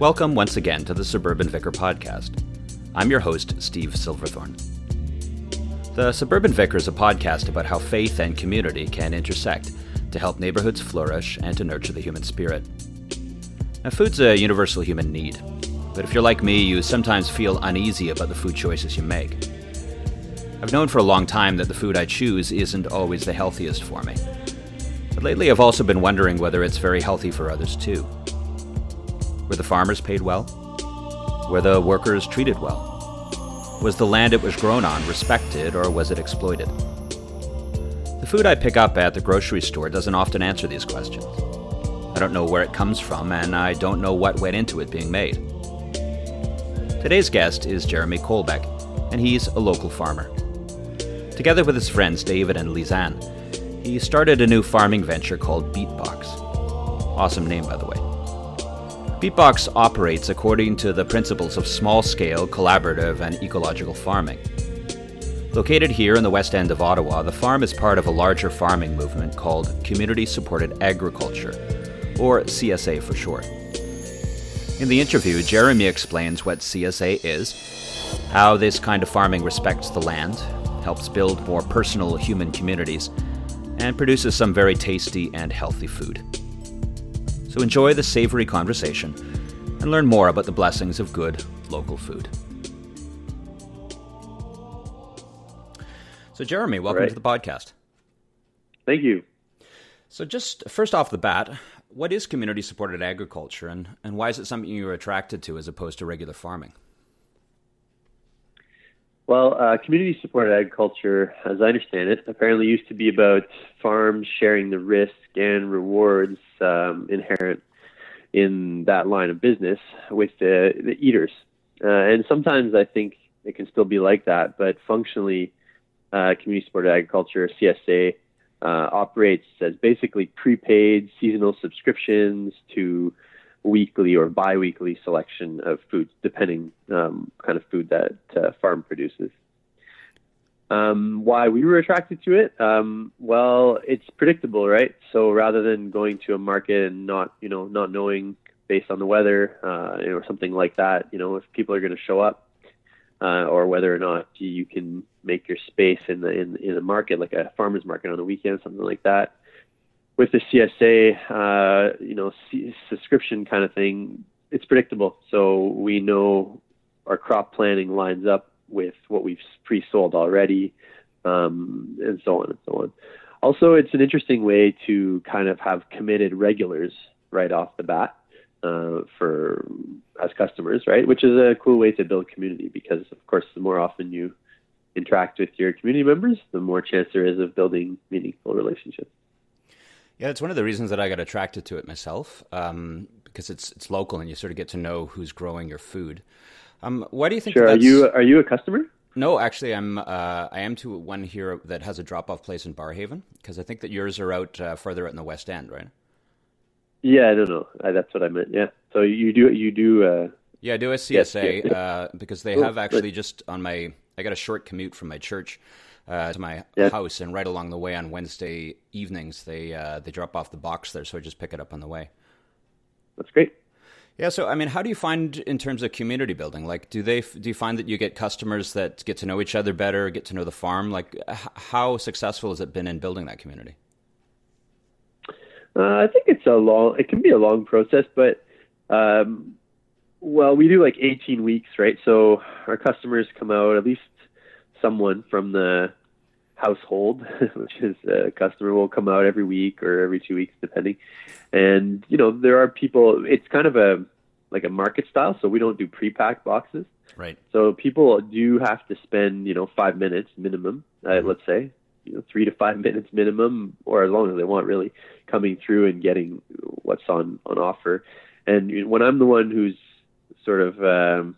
Welcome once again to the Suburban Vicar podcast. I'm your host, Steve Silverthorne. The Suburban Vicar is a podcast about how faith and community can intersect to help neighborhoods flourish and to nurture the human spirit. Now, food's a universal human need, but if you're like me, you sometimes feel uneasy about the food choices you make. I've known for a long time that the food I choose isn't always the healthiest for me. But lately, I've also been wondering whether it's very healthy for others too. Were the farmers paid well? Were the workers treated well? Was the land it was grown on respected or was it exploited? The food I pick up at the grocery store doesn't often answer these questions. I don't know where it comes from, and I don't know what went into it being made. Today's guest is Jeremy Colbeck, and he's a local farmer. Together with his friends David and Lisanne, he started a new farming venture called Beetbox. Awesome name, by the way. Beetbox operates according to the principles of small scale, collaborative, and ecological farming. Located here in the west end of Ottawa, the farm is part of a larger farming movement called Community Supported Agriculture, or CSA for short. In the interview, Jeremy explains what CSA is, how this kind of farming respects the land, helps build more personal human communities, and produces some very tasty and healthy food. So enjoy the savory conversation and learn more about the blessings of good local food. So, Jeremy, welcome right. to the podcast. Thank you. So, just first off the bat, what is community supported agriculture and, and why is it something you're attracted to as opposed to regular farming? Well, uh, community supported agriculture, as I understand it, apparently used to be about farms sharing the risk and rewards um, inherent in that line of business with the, the eaters. Uh, and sometimes I think it can still be like that, but functionally, uh, community supported agriculture, CSA, uh, operates as basically prepaid seasonal subscriptions to weekly or biweekly selection of foods, depending um, kind of food that uh, farm produces. Um, why we were attracted to it? Um, well, it's predictable, right? So rather than going to a market and not, you know, not knowing based on the weather uh, or something like that, you know, if people are going to show up uh, or whether or not you can make your space in the in, in the market, like a farmers market on the weekend, something like that with the CSA, uh, you know, C- subscription kind of thing, it's predictable. So we know our crop planning lines up with what we've pre-sold already, um, and so on and so on. Also, it's an interesting way to kind of have committed regulars right off the bat uh, for as customers, right? Which is a cool way to build community because, of course, the more often you interact with your community members, the more chance there is of building meaningful relationships. Yeah, it's one of the reasons that I got attracted to it myself, um, because it's it's local and you sort of get to know who's growing your food. Um, why do you think? Sure. Are you are you a customer? No, actually, I'm. Uh, I am to one here that has a drop off place in Barrhaven because I think that yours are out uh, further out in the West End, right? Yeah, I don't know. I, that's what I meant. Yeah. So you do you do. Uh, yeah, I do a CSA uh, because they have actually just on my. I got a short commute from my church uh, to my yeah. house, and right along the way on Wednesday evenings, they uh, they drop off the box there, so I just pick it up on the way. That's great. Yeah, so I mean, how do you find in terms of community building? Like, do they do you find that you get customers that get to know each other better, get to know the farm? Like, how successful has it been in building that community? Uh, I think it's a long. It can be a long process, but um, well, we do like 18 weeks, right? So our customers come out at least someone from the household, which is a customer will come out every week or every two weeks, depending. And you know, there are people. It's kind of a like a market style, so we don't do pre-packed boxes. Right. So people do have to spend you know five minutes minimum, uh, mm-hmm. let's say, you know, three to five minutes minimum, or as long as they want, really, coming through and getting what's on on offer. And when I'm the one who's sort of um,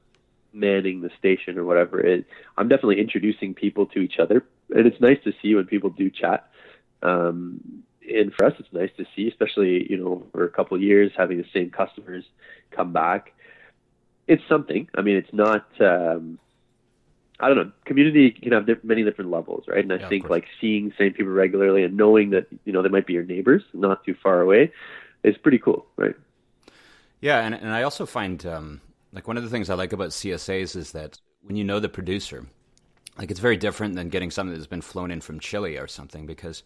manning the station or whatever it i'm definitely introducing people to each other and it's nice to see when people do chat um, and for us it's nice to see especially you know for a couple of years having the same customers come back it's something i mean it's not um, I don't know. Community can have many different levels, right? And I yeah, think like seeing same people regularly and knowing that you know they might be your neighbors, not too far away, is pretty cool, right? Yeah, and and I also find um, like one of the things I like about CSAs is that when you know the producer, like it's very different than getting something that's been flown in from Chile or something because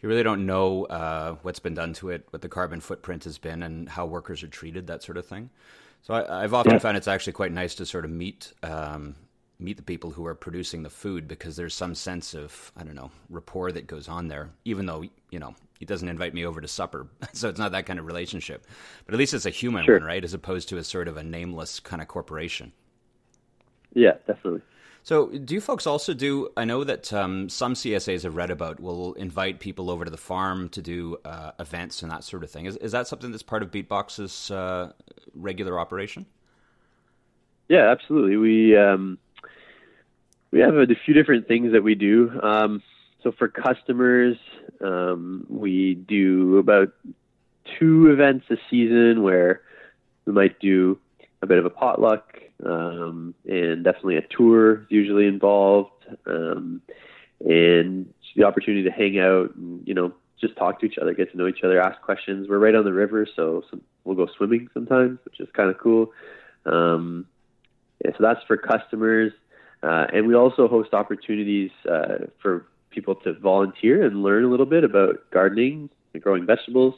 you really don't know uh, what's been done to it, what the carbon footprint has been, and how workers are treated, that sort of thing. So I, have often yeah. found it's actually quite nice to sort of meet um, meet the people who are producing the food because there's some sense of I don't know rapport that goes on there, even though you know he doesn't invite me over to supper, so it's not that kind of relationship. But at least it's a human sure. one, right, as opposed to a sort of a nameless kind of corporation. Yeah, definitely. So, do you folks also do? I know that um, some CSAs I've read about will invite people over to the farm to do uh, events and that sort of thing. Is, is that something that's part of Beetbox's uh, regular operation? Yeah, absolutely. We um, we have a, few different things that we do. Um, so for customers, um, we do about two events a season where we might do a bit of a potluck um, and definitely a tour is usually involved, um, and the opportunity to hang out and you know just talk to each other, get to know each other, ask questions. We're right on the river, so some, we'll go swimming sometimes, which is kind of cool. Um, yeah, so that's for customers, uh, and we also host opportunities uh, for people to volunteer and learn a little bit about gardening and growing vegetables,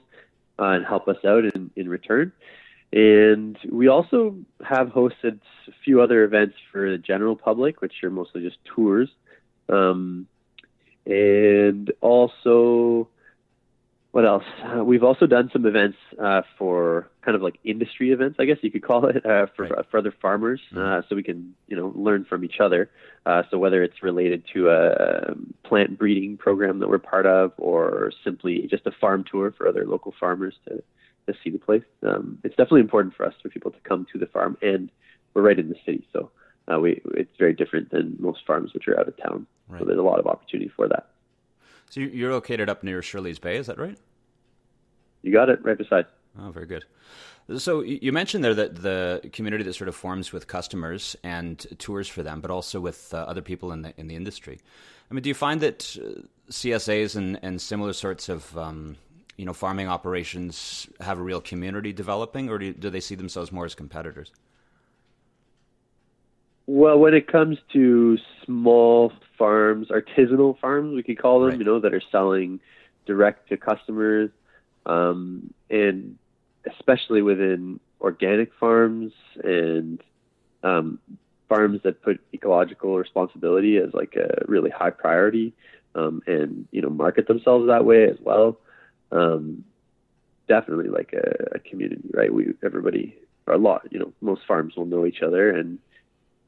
uh, and help us out in, in return. And we also have hosted a few other events for the general public, which are mostly just tours. Um, and also, what else? Uh, we've also done some events uh, for kind of like industry events, I guess you could call it, uh, for, right. for other farmers, mm-hmm. Uh, so we can you know learn from each other. Uh, so whether it's related to a plant breeding program that we're part of, or simply just a farm tour for other local farmers to to see the place. Um, it's definitely important for us for people to come to the farm, and we're right in the city, so uh, we it's very different than most farms which are out of town. Right. So there's a lot of opportunity for that. So you're located up near Shirley's Bay, is that right? You got it, right beside. Oh, very good. So you mentioned there that the community that sort of forms with customers and tours for them, but also with uh, other people in the in the industry. I mean, do you find that uh, CSAs and, and similar sorts of um, you know farming operations have a real community developing, or do, do they see themselves more as competitors? Well, when it comes to small farms, artisanal farms, we could call them, right. you know, that are selling direct to customers, um, and especially within organic farms and um, farms that put ecological responsibility as like a really high priority, um, and you know, market themselves that way as well um, definitely like a, a, community, right? We everybody a lot, you know, most farms will know each other and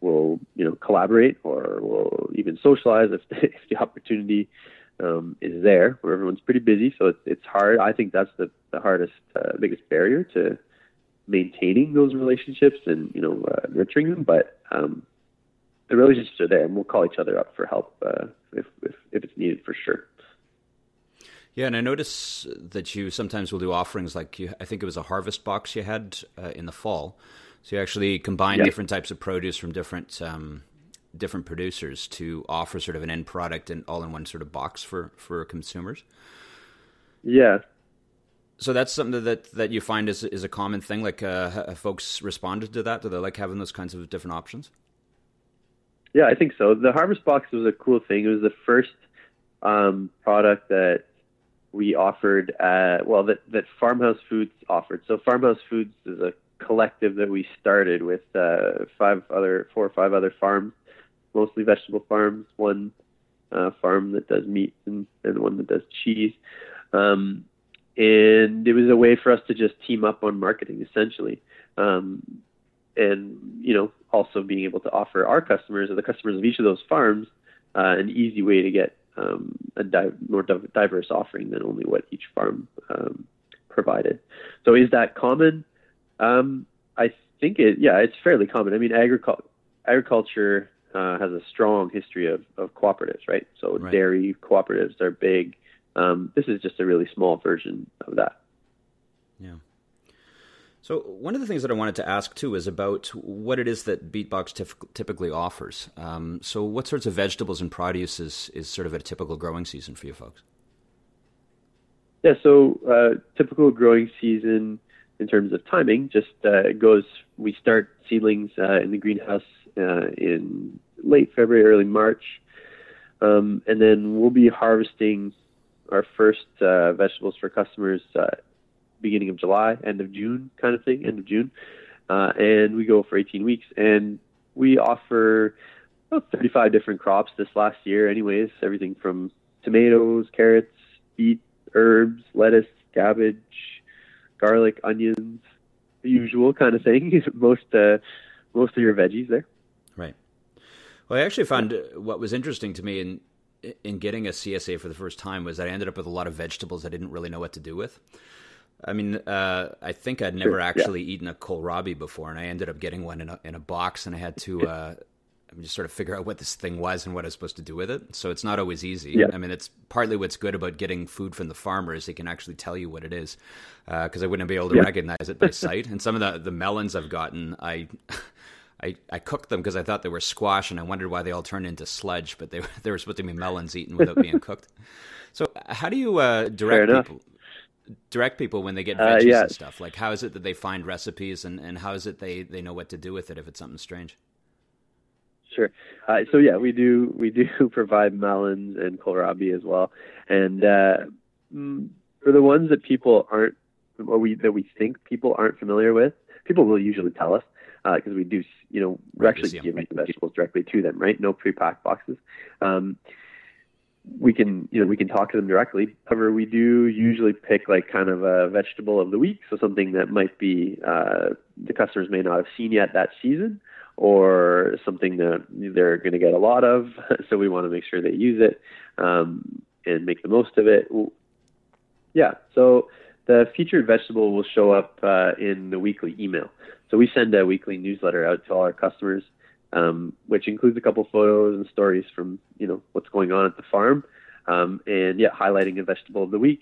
will you know collaborate or will even socialize if the, if the opportunity um, is there. Where everyone's pretty busy, so it's it's hard. I think that's the the hardest, uh, biggest barrier to maintaining those relationships and you know uh, nurturing them. But um, the relationships are there, and we'll call each other up for help uh, if, if if it's needed for sure. Yeah, and I notice that you sometimes will do offerings like you, I think it was a harvest box you had uh, in the fall. So you actually combine yeah. different types of produce from different um, different producers to offer sort of an end product and all in one sort of box for for consumers. Yeah. So that's something that that you find is is a common thing. Like, uh, folks responded to that? Do they like having those kinds of different options? Yeah, I think so. The harvest box was a cool thing. It was the first um, product that we offered, uh, well, that, that Farmhouse Foods offered. So Farmhouse Foods is a collective that we started with uh, five other, four or five other farms, mostly vegetable farms, one uh, farm that does meat and, and one that does cheese. Um, and it was a way for us to just team up on marketing essentially. Um, and, you know, also being able to offer our customers or the customers of each of those farms uh, an easy way to get um, a di- more diverse offering than only what each farm um, provided. So is that common? Um, I think it. Yeah, it's fairly common. I mean, agricul- agriculture uh, has a strong history of, of cooperatives, right? So right. dairy cooperatives are big. Um, this is just a really small version of that. Yeah. So one of the things that I wanted to ask too is about what it is that Beetbox tif- typically offers. Um, so what sorts of vegetables and produce is, is sort of a typical growing season for you folks? Yeah, so uh, typical growing season in terms of timing. Just uh, goes. We start seedlings uh, in the greenhouse uh, in late February, early March, um, and then we'll be harvesting our first uh, vegetables for customers uh, beginning of July, end of June, kind of thing, end of June, uh, and we go for 18 weeks, and we offer about 35 different crops this last year, anyways, everything from tomatoes, carrots, beet, herbs, lettuce, cabbage, garlic, onions, the usual kind of thing. most uh, most of your veggies there. Right. Well, I actually found what was interesting to me in in getting a CSA for the first time was that I ended up with a lot of vegetables I didn't really know what to do with. I mean, uh, I think I'd never sure, actually yeah. eaten a kohlrabi before, and I ended up getting one in a, in a box, and I had to uh, just sort of figure out what this thing was and what I was supposed to do with it. So it's not always easy. Yeah. I mean, it's partly what's good about getting food from the farmers; they can actually tell you what it is, because uh, I wouldn't be able to yeah. recognize it by sight. and some of the the melons I've gotten, I. I, I cooked them because I thought they were squash, and I wondered why they all turned into sludge. But they they were supposed to be melons eaten without being cooked. So, how do you uh, direct people? Direct people when they get uh, veggies uh, yeah. and stuff? Like, how is it that they find recipes, and, and how is it they, they know what to do with it if it's something strange? Sure. Uh, so yeah, we do we do provide melons and kohlrabi as well, and uh, mm, for the ones that people aren't or we that we think people aren't familiar with, people will usually tell us because uh, we do you know we're actually giving the vegetables directly to them, right? No pre-packed boxes. Um, we can you know we can talk to them directly. However, we do usually pick like kind of a vegetable of the week, so something that might be uh, the customers may not have seen yet that season, or something that they're going to get a lot of. So we want to make sure they use it um, and make the most of it. Yeah. So the featured vegetable will show up uh, in the weekly email. So we send a weekly newsletter out to all our customers um, which includes a couple photos and stories from you know what's going on at the farm, um, and yeah, highlighting a vegetable of the week,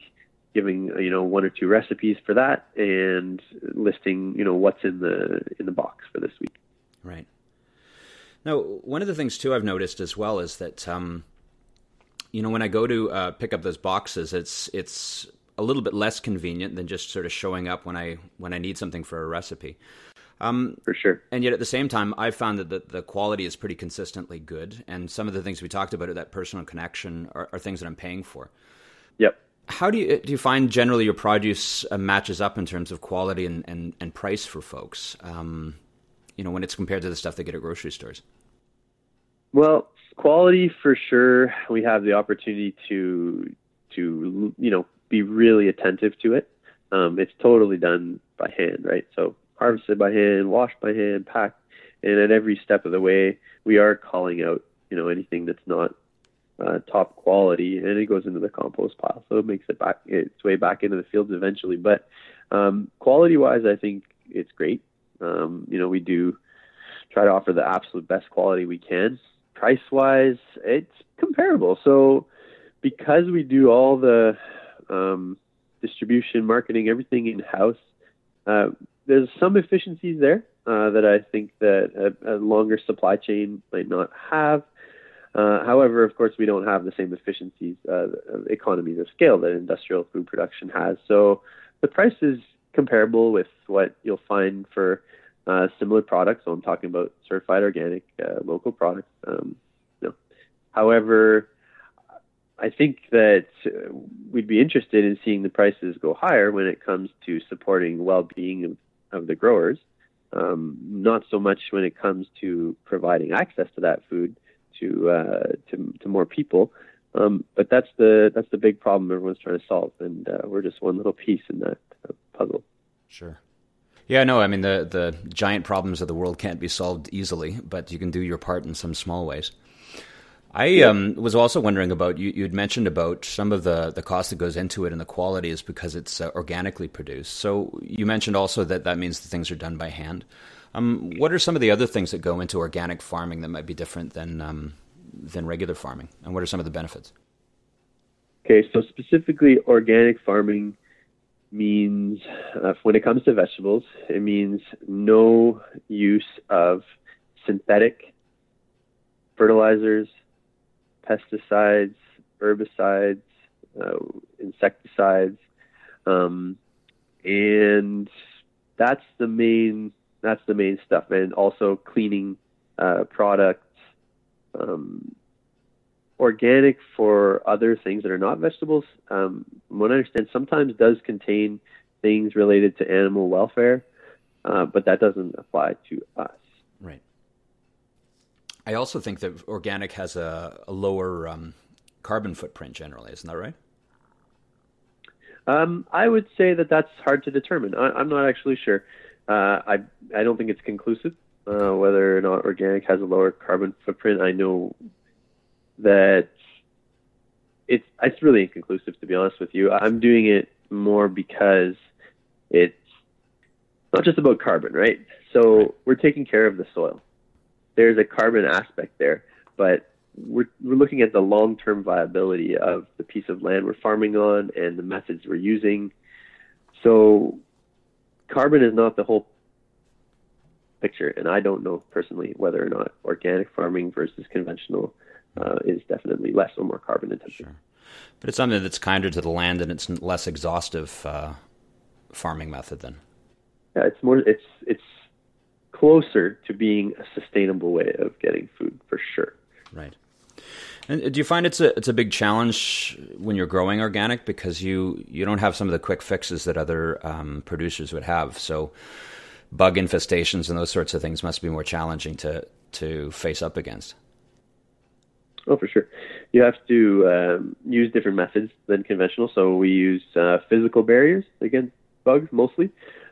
giving you know one or two recipes for that, and listing you know what's in the in the box for this week. Right. Now, one of the things too I've noticed as well is that um, you know when I go to uh, pick up those boxes, it's it's a little bit less convenient than just sort of showing up when I when I need something for a recipe. Um, For sure. And yet at the same time, I've found that the, the quality is pretty consistently good. And some of the things we talked about, that personal connection, are, are things that I'm paying for. Yep. How do you do you find generally your produce uh, matches up in terms of quality and, and, and price for folks? Um, you know, when it's compared to the stuff they get at grocery stores. Well, quality for sure. We have the opportunity to to you know be really attentive to it. Um, it's totally done by hand, right? So harvested by hand, washed by hand, packed, and at every step of the way, we are calling out, you know, anything that's not uh, top quality, and it goes into the compost pile, so it makes it back its way back into the fields eventually. But um, quality-wise, I think it's great. Um, you know, we do try to offer the absolute best quality we can. Price-wise, it's comparable. So because we do all the um, distribution, marketing, everything in house, uh, there's some efficiencies there uh, that I think that a, a, longer supply chain might not have. Uh, however, of course, we don't have the same efficiencies, uh, economies of scale that industrial food production has. So the price is comparable with what you'll find for uh, similar products. So I'm talking about certified organic, uh, local products. Um, know. However, I think that we'd be interested in seeing the prices go higher when it comes to supporting well-being of of the growers, um, not so much when it comes to providing access to that food to uh, to, to more people. Um, but that's the that's the big problem everyone's trying to solve, and uh, we're just one little piece in that uh, puzzle. Sure. Yeah, no, I mean the the giant problems of the world can't be solved easily, but you can do your part in some small ways. I um, was also wondering about you. You had mentioned about some of the the cost that goes into it, and the quality is because it's uh, organically produced. So you mentioned also that that means the things are done by hand. Um, what are some of the other things that go into organic farming that might be different than um, than regular farming, and what are some of the benefits? Okay, so specifically, organic farming means uh, when it comes to vegetables, it means no use of synthetic fertilizers, pesticides, herbicides, uh, insecticides, um, and that's the main that's the main stuff, and also cleaning uh, products. Um, organic for other things that are not vegetables, um, what I understand, sometimes does contain things related to animal welfare, uh, but that doesn't apply to us. I also think that organic has a, a lower um, carbon footprint generally. Isn't that right? Um, I would say that that's hard to determine. I, am not actually sure. Uh, I I don't think it's conclusive uh, whether or not organic has a lower carbon footprint. I know that it's it's really inconclusive to be honest with you. I'm doing it more because it's not just about carbon, right? So we're taking care of the soil. There's a carbon aspect there, but we're, we're looking at the long-term viability of the piece of land we're farming on and the methods we're using. So carbon is not the whole picture, and I don't know personally whether or not organic farming versus conventional uh, is definitely less or more carbon intensive. Sure. But it's something that's kinder to the land and it's less exhaustive uh, farming method then. Yeah, it's more it's it's closer to being a sustainable way of getting food for sure. Right. And do you find it's a it's a big challenge when you're growing organic because you you don't have some of the quick fixes that other um, producers would have? So bug infestations and those sorts of things must be more challenging to to face up against. Oh, for sure. You have to um, use different methods than conventional. So we use uh, physical barriers against bugs mostly.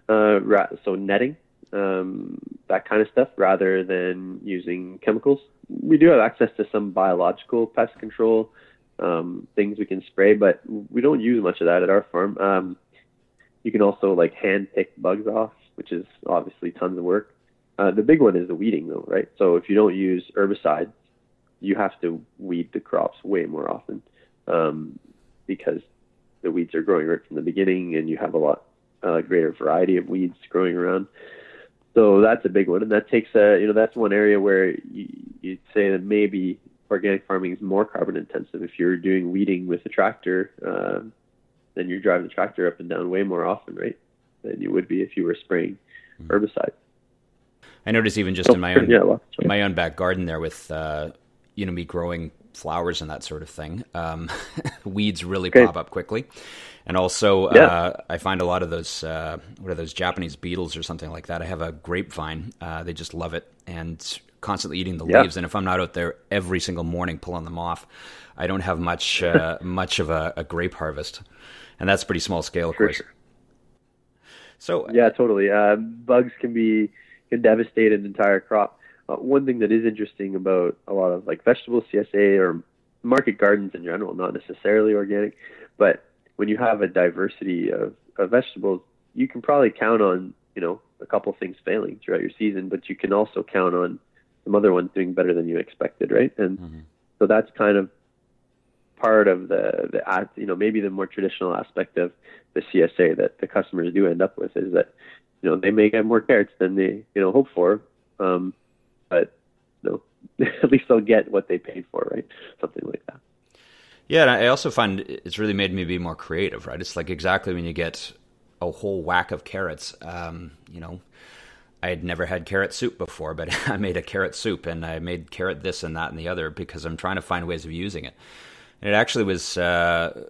Uh, so netting, um, that kind of stuff, rather than using chemicals. We do have access to some biological pest control um, things we can spray, but we don't use much of that at our farm. Um, you can also like hand pick bugs off, which is obviously tons of work. Uh, the big one is the weeding, though, right? So if you don't use herbicides, you have to weed the crops way more often um, because the weeds are growing right from the beginning, and you have a lot uh, greater variety of weeds growing around. So that's a big one, and that takes a you know that's one area where you, you'd say that maybe organic farming is more carbon intensive if you're doing weeding with a tractor. Uh, then you're driving the tractor up and down way more often, right? Than you would be if you were spraying mm-hmm. herbicide. I notice even just oh, in my own yeah, well, my own back garden there with uh, you know me growing flowers and that sort of thing. Um, weeds really okay. pop up quickly, and also yeah. uh, I find a lot of those uh, what are those Japanese beetles or something like that. I have a grapevine; uh, they just love it and constantly eating the yeah. leaves. And if I'm not out there every single morning pulling them off, I don't have much uh, much of a, a, grape harvest, and that's pretty small scale, of For course. Sure. So yeah, totally. Uh, bugs can be can devastate an entire crop. Uh, one thing that is interesting about a lot of like vegetable CSA or market gardens in general, not necessarily organic, but when you have a diversity of, of vegetables, you can probably count on you know a couple things failing throughout your season, but you can also count on some other ones doing better than you expected, right? And mm-hmm. so that's kind of part of the the you know maybe the more traditional aspect of the CSA that the customers do end up with is that you know they may get more carrots than they you know hope for, um, but at least they'll get what they paid for, right? Something like that. Yeah, and I also find it's really made me be more creative, right? It's like exactly when you get a whole whack of carrots. Um, you know, I had never had carrot soup before, but I made a carrot soup and I made carrot this and that and the other because I'm trying to find ways of using it. And it actually was uh,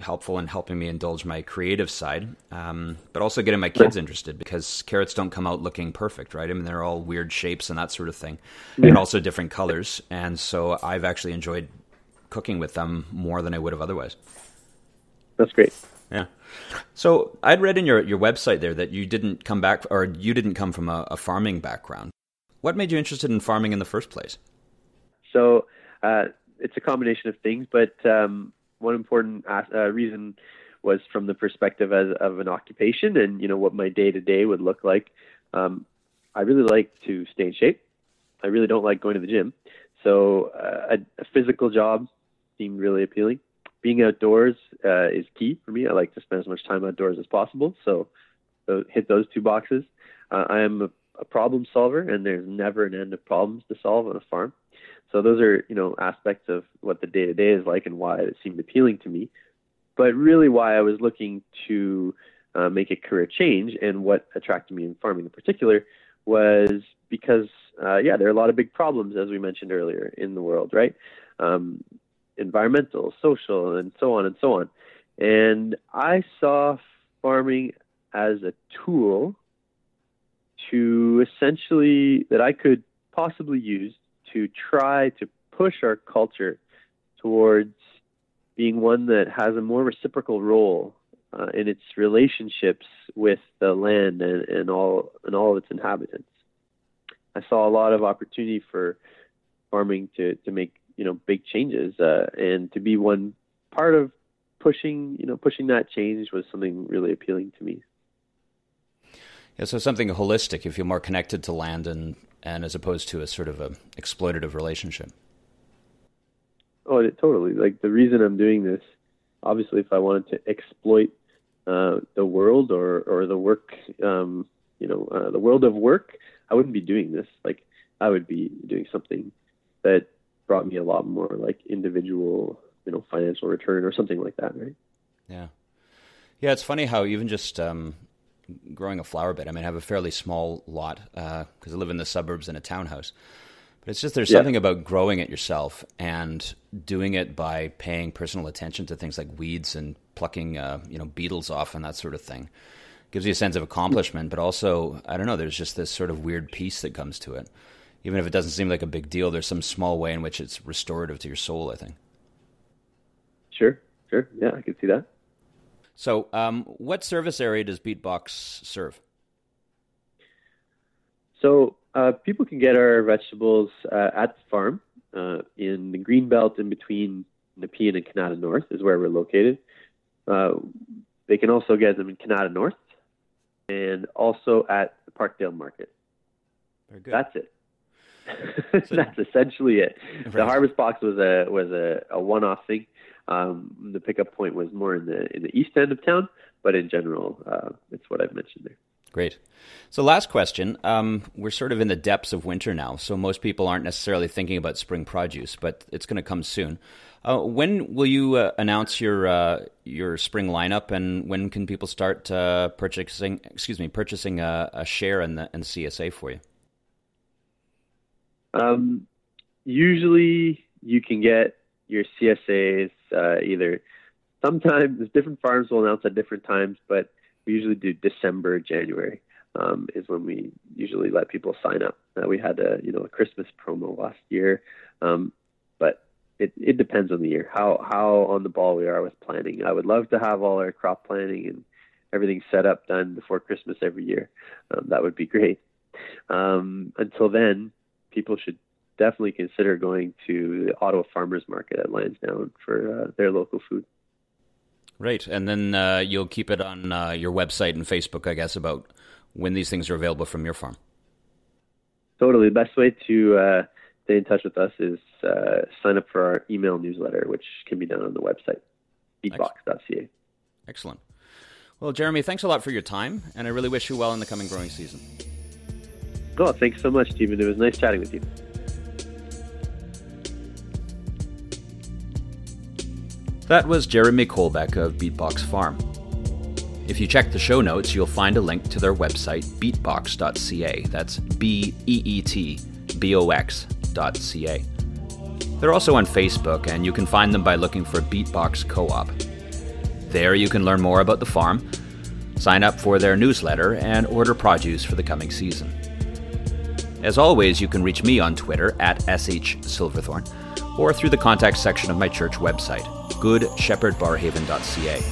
helpful in helping me indulge my creative side, um, but also getting my kids interested because carrots don't come out looking perfect, right? I mean, they're all weird shapes and that sort of thing, yeah. and also different colors. And so I've actually enjoyed cooking with them more than I would have otherwise. That's great. Yeah. So I'd read in your, your website there that you didn't come back, or you didn't come from a, a farming background. What made you interested in farming in the first place? So uh, it's a combination of things, but um, one important uh, reason was from the perspective as, of an occupation and you know what my day to day would look like. Um, I really like to stay in shape. I really don't like going to the gym, so uh, a, a, physical job seemed really appealing. Being outdoors uh, is key for me. I like to spend as much time outdoors as possible, so, so hit those two boxes. Uh, I am a, a problem solver, and there's never an end of problems to solve on a farm. So those are, you know, aspects of what the day to day is like and why it seemed appealing to me. But really why I was looking to uh, make a career change. And what attracted me in farming in particular was because, uh, yeah, there are a lot of big problems, as we mentioned earlier, in the world, right? Um, environmental, social, and so on and so on. And I saw farming as a tool to essentially that I could possibly use to try to push our culture towards being one that has a more reciprocal role uh, in its relationships with the land and, and all and all of its inhabitants. I saw a lot of opportunity for farming to, to make you know big changes uh, and to be one part of pushing you know pushing that change was something really appealing to me. Yeah, so something holistic. You feel more connected to land and and as opposed to a sort of a exploitative relationship. Oh, it, totally. Like the reason I'm doing this, obviously, if I wanted to exploit uh, the world or or the work, um, you know, uh, the world of work, I wouldn't be doing this. Like I would be doing something that brought me a lot more like individual, you know, financial return or something like that, right? Yeah, yeah. It's funny how even just um, growing a flower bed. I mean, I have a fairly small lot because uh, I live in the suburbs in a townhouse. But it's just there's yeah. something about growing it yourself and doing it by paying personal attention to things like weeds and plucking, uh, you know, beetles off and that sort of thing. Gives you a sense of accomplishment, but also I don't know. There's just this sort of weird peace that comes to it. Even if it doesn't seem like a big deal, there's some small way in which it's restorative to your soul. I think. Sure, sure, yeah, I can see that. So, um, what service area does Beetbox serve? So, uh, people can get our vegetables uh, at the farm uh, in the green belt in between Nepean and Kanata North is where we're located. Uh, they can also get them in Kanata North and also at the Parkdale Market. Very good. That's it. So, That's essentially it. Right. The harvest box was a was a, a one off thing. Um, the pickup point was more in the in the east end of town, but in general, uh, it's what I've mentioned there. Great. So, last question. Um, we're sort of in the depths of winter now, so most people aren't necessarily thinking about spring produce, but it's going to come soon. Uh, when will you uh, announce your uh, your spring lineup, and when can people start uh, purchasing? Excuse me, purchasing a, a share in the, in the CSA for you? Um, usually, you can get your CSAs uh, either sometimes different farms will announce at different times, but we usually do December, January um, is when we usually let people sign up. Uh, we had a you know a Christmas promo last year, um, but it, it depends on the year how how on the ball we are with planning. I would love to have all our crop planning and everything set up done before Christmas every year. Um, that would be great. Um, until then, people should definitely consider going to the Ottawa Farmers Market at Lansdowne for uh, their local food. Right, and then uh, you'll keep it on uh, your website and Facebook, I guess, about when these things are available from your farm. Totally. The best way to uh, stay in touch with us is uh, sign up for our email newsletter, which can be done on the website, beetbox.ca. Excellent. Well, Jeremy, thanks a lot for your time, and I really wish you well in the coming growing season. Oh, thanks so much, Stephen. It was nice chatting with you. That was Jeremy Colbeck of Beetbox Farm. If you check the show notes, you'll find a link to their website, beetbox.ca. That's B E E T B O X.ca. They're also on Facebook, and you can find them by looking for Beetbox Co op. There you can learn more about the farm, sign up for their newsletter, and order produce for the coming season. As always, you can reach me on Twitter at SH Silverthorne or through the contact section of my church website, goodshepherdbarrhaven.ca.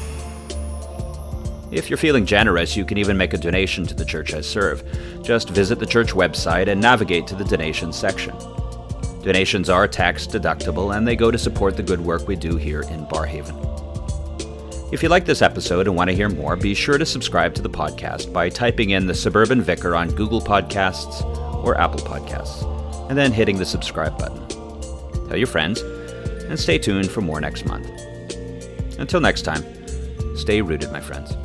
If you're feeling generous, you can even make a donation to the church I serve. Just visit the church website and navigate to the donations section. Donations are tax deductible and they go to support the good work we do here in Barrhaven. If you like this episode and want to hear more, be sure to subscribe to the podcast by typing in the Suburban Vicar on Google Podcasts or Apple Podcasts, and then hitting the subscribe button. Tell your friends, and stay tuned for more next month. Until next time, stay rooted, my friends.